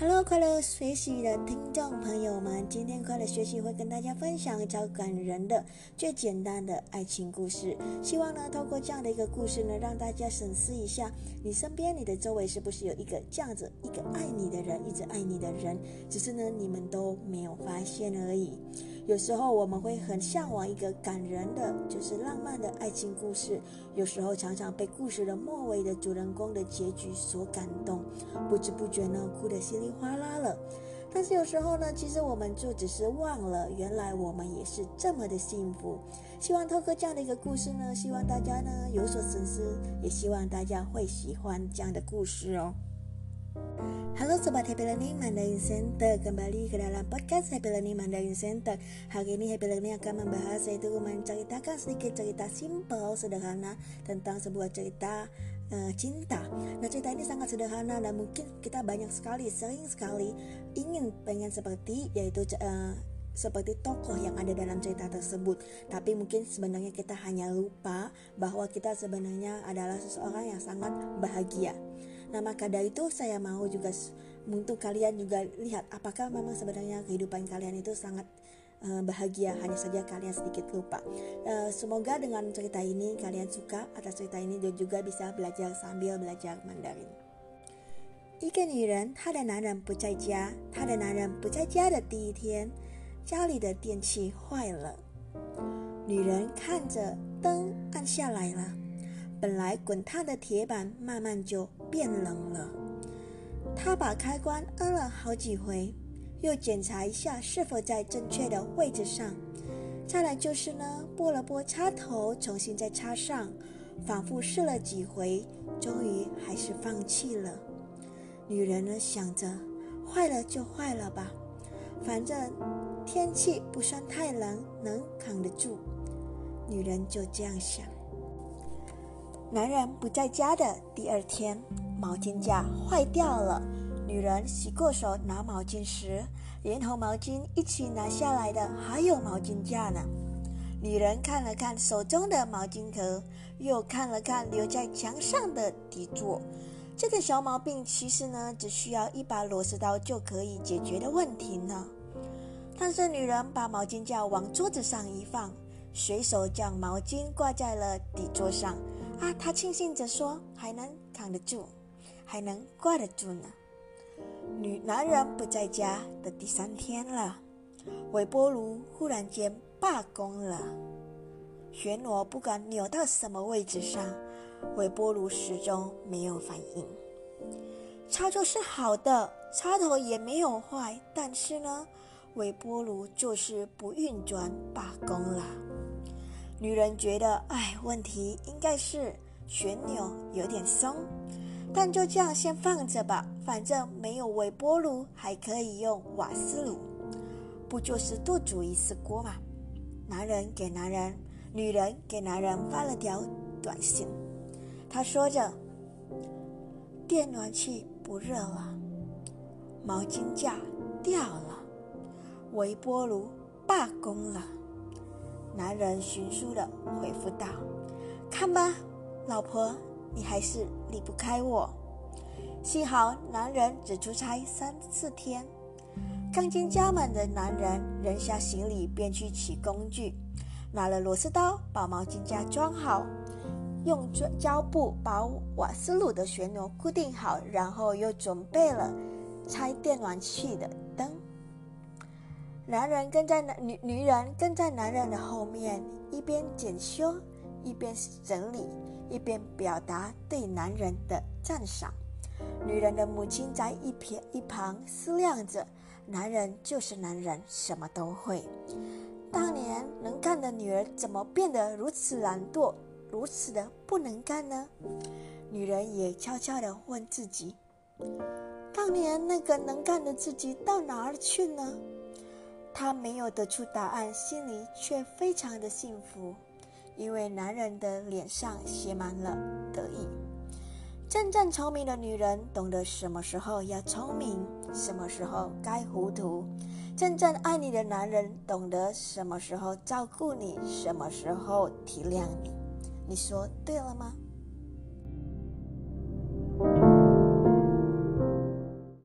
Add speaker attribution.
Speaker 1: Hello，快乐学习的听众朋友们，今天快乐学习会跟大家分享超感人的、最简单的爱情故事。希望呢，透过这样的一个故事呢，让大家审视一下，你身边、你的周围是不是有一个这样子一个爱你的人，一直爱你的人，只是呢，你们都没有发现而已。有时候我们会很向往一个感人的，就是浪漫的爱情故事。有时候常常被故事的末尾的主人公的结局所感动，不知不觉呢，哭得稀里哗啦了。但是有时候呢，其实我们就只是忘了，原来我们也是这么的幸福。希望透过这样的一个故事呢，希望大家呢有所深思，也希望大家会喜欢这样的故事哦。Halo Sobat Happy Learning Mandarin Center Kembali ke dalam podcast Happy Learning Mandarin Center Hari ini Happy Learning akan membahas Yaitu menceritakan sedikit cerita simple, sederhana Tentang sebuah cerita uh, cinta Nah cerita ini sangat sederhana Dan mungkin kita banyak sekali, sering sekali Ingin pengen seperti Yaitu uh, seperti tokoh yang ada dalam cerita tersebut. Tapi mungkin sebenarnya kita hanya lupa bahwa kita sebenarnya adalah seseorang yang sangat bahagia. Nah maka dari itu saya mau juga untuk kalian juga lihat apakah memang sebenarnya kehidupan kalian itu sangat uh, bahagia hanya saja kalian sedikit lupa. Uh, semoga dengan cerita ini kalian suka atas cerita ini dan juga bisa belajar sambil belajar Mandarin. 一个女人，她的男人不在家。她的男人不在家的第一天，家里的电器坏了。女人看着灯暗下来了， 本来滚烫的铁板慢慢就变冷了。他把开关摁了好几回，又检查一下是否在正确的位置上。再来就是呢，拨了拨插头，重新再插上，反复试了几回，终于还是放弃了。女人呢，想着坏了就坏了吧，反正天气不算太冷，能扛得住。女人就这样想。男人不在家的第二天，毛巾架坏掉了。女人洗过手拿毛巾时，连同毛巾一起拿下来的还有毛巾架呢。女人看了看手中的毛巾壳，又看了看留在墙上的底座。这个小毛病其实呢，只需要一把螺丝刀就可以解决的问题呢。但是女人把毛巾架往桌子上一放，随手将毛巾挂在了底座上。啊，他庆幸着说：“还能扛得住，还能挂得住呢。”女男人不在家的第三天了，微波炉忽然间罢工了。旋螺不管扭到什么位置上，微波炉始终没有反应。插座是好的，插头也没有坏，但是呢，微波炉就是不运转，罢工了。女人觉得，哎，问题应该是旋钮有点松，但就这样先放着吧，反正没有微波炉，还可以用瓦斯炉，不就是多煮一次锅嘛？男人给男人，女人给男人发了条短信，他说着：“电暖气不热了，毛巾架掉了，微波炉罢工了。”男人迅速的回复道：“看吧，老婆，你还是离不开我。”幸好男人只出差三四天。刚进家门的男人扔下行李，便去取工具，拿了螺丝刀，把毛巾架装好，用胶布把瓦斯炉的旋钮固定好，然后又准备了拆电暖器的。男人跟在男女女人跟在男人的后面，一边检修，一边整理，一边表达对男人的赞赏。女人的母亲在一边一旁思量着：男人就是男人，什么都会。当年能干的女儿，怎么变得如此懒惰，如此的不能干呢？女人也悄悄地问自己：当年那个能干的自己到哪儿去呢？他没有得出答案，心里却非常的幸福，因为男人的脸上写满了得意。真正聪明的女人懂得什么时候要聪明，什么时候该糊涂；真正爱你的男人懂得什么时候照顾你，什么时候体谅你。你说对了吗？